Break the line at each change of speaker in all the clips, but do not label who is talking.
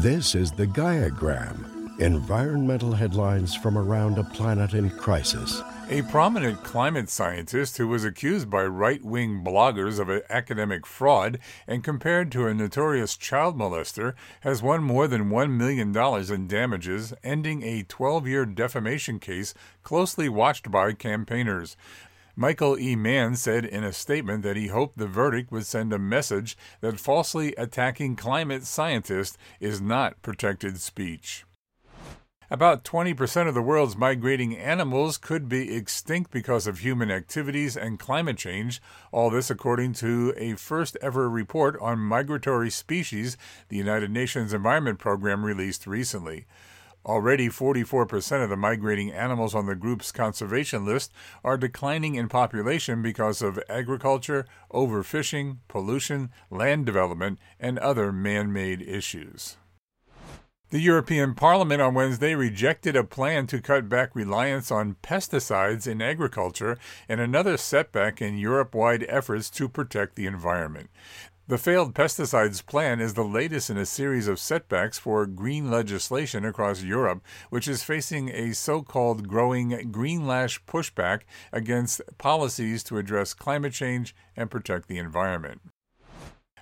This is the Gaiagram, environmental headlines from around a planet in crisis.
A prominent climate scientist who was accused by right wing bloggers of academic fraud and compared to a notorious child molester has won more than $1 million in damages, ending a 12 year defamation case closely watched by campaigners. Michael E. Mann said in a statement that he hoped the verdict would send a message that falsely attacking climate scientists is not protected speech. About 20% of the world's migrating animals could be extinct because of human activities and climate change. All this according to a first ever report on migratory species the United Nations Environment Program released recently. Already, 44% of the migrating animals on the group's conservation list are declining in population because of agriculture, overfishing, pollution, land development, and other man made issues. The European Parliament on Wednesday rejected a plan to cut back reliance on pesticides in agriculture and another setback in Europe wide efforts to protect the environment. The failed pesticides plan is the latest in a series of setbacks for green legislation across Europe, which is facing a so called growing greenlash pushback against policies to address climate change and protect the environment.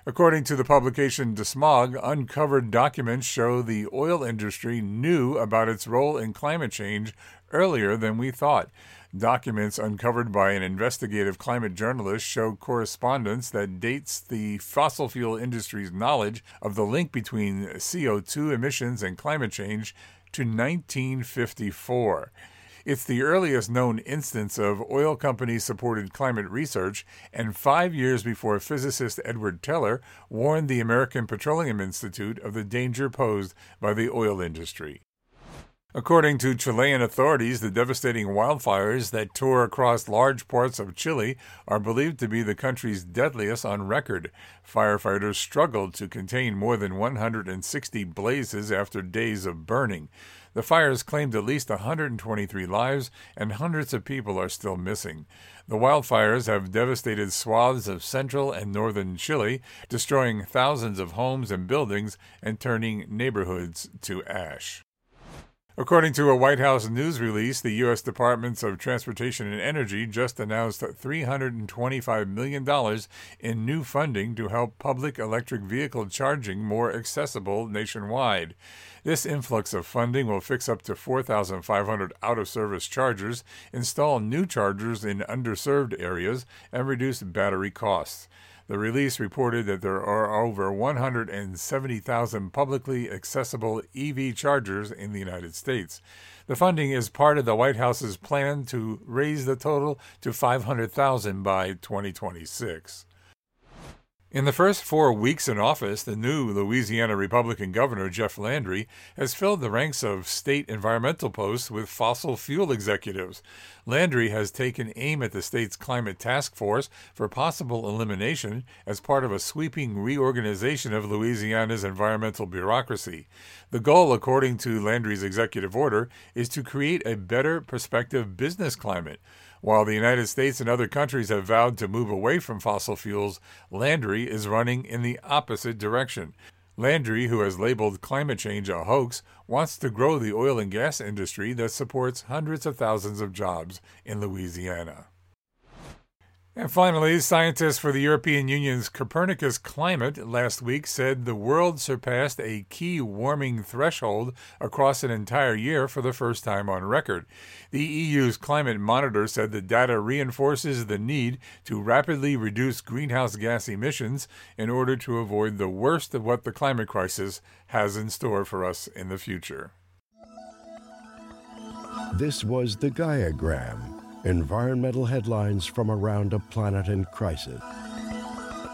According to the publication DeSmog, uncovered documents show the oil industry knew about its role in climate change earlier than we thought. Documents uncovered by an investigative climate journalist show correspondence that dates the fossil fuel industry's knowledge of the link between CO2 emissions and climate change to 1954. It's the earliest known instance of oil company supported climate research, and five years before physicist Edward Teller warned the American Petroleum Institute of the danger posed by the oil industry. According to Chilean authorities, the devastating wildfires that tore across large parts of Chile are believed to be the country's deadliest on record. Firefighters struggled to contain more than 160 blazes after days of burning. The fires claimed at least 123 lives, and hundreds of people are still missing. The wildfires have devastated swaths of central and northern Chile, destroying thousands of homes and buildings and turning neighborhoods to ash. According to a White House news release, the U.S. Departments of Transportation and Energy just announced $325 million in new funding to help public electric vehicle charging more accessible nationwide. This influx of funding will fix up to 4,500 out of service chargers, install new chargers in underserved areas, and reduce battery costs. The release reported that there are over 170,000 publicly accessible EV chargers in the United States. The funding is part of the White House's plan to raise the total to 500,000 by 2026. In the first four weeks in office, the new Louisiana Republican governor, Jeff Landry, has filled the ranks of state environmental posts with fossil fuel executives. Landry has taken aim at the state's climate task force for possible elimination as part of a sweeping reorganization of Louisiana's environmental bureaucracy. The goal, according to Landry's executive order, is to create a better prospective business climate. While the United States and other countries have vowed to move away from fossil fuels, Landry is running in the opposite direction. Landry, who has labeled climate change a hoax, wants to grow the oil and gas industry that supports hundreds of thousands of jobs in Louisiana. And finally, scientists for the European Union's Copernicus Climate last week said the world surpassed a key warming threshold across an entire year for the first time on record. The EU's climate monitor said the data reinforces the need to rapidly reduce greenhouse gas emissions in order to avoid the worst of what the climate crisis has in store for us in the future.
This was the Gaiagram environmental headlines from around a planet in crisis.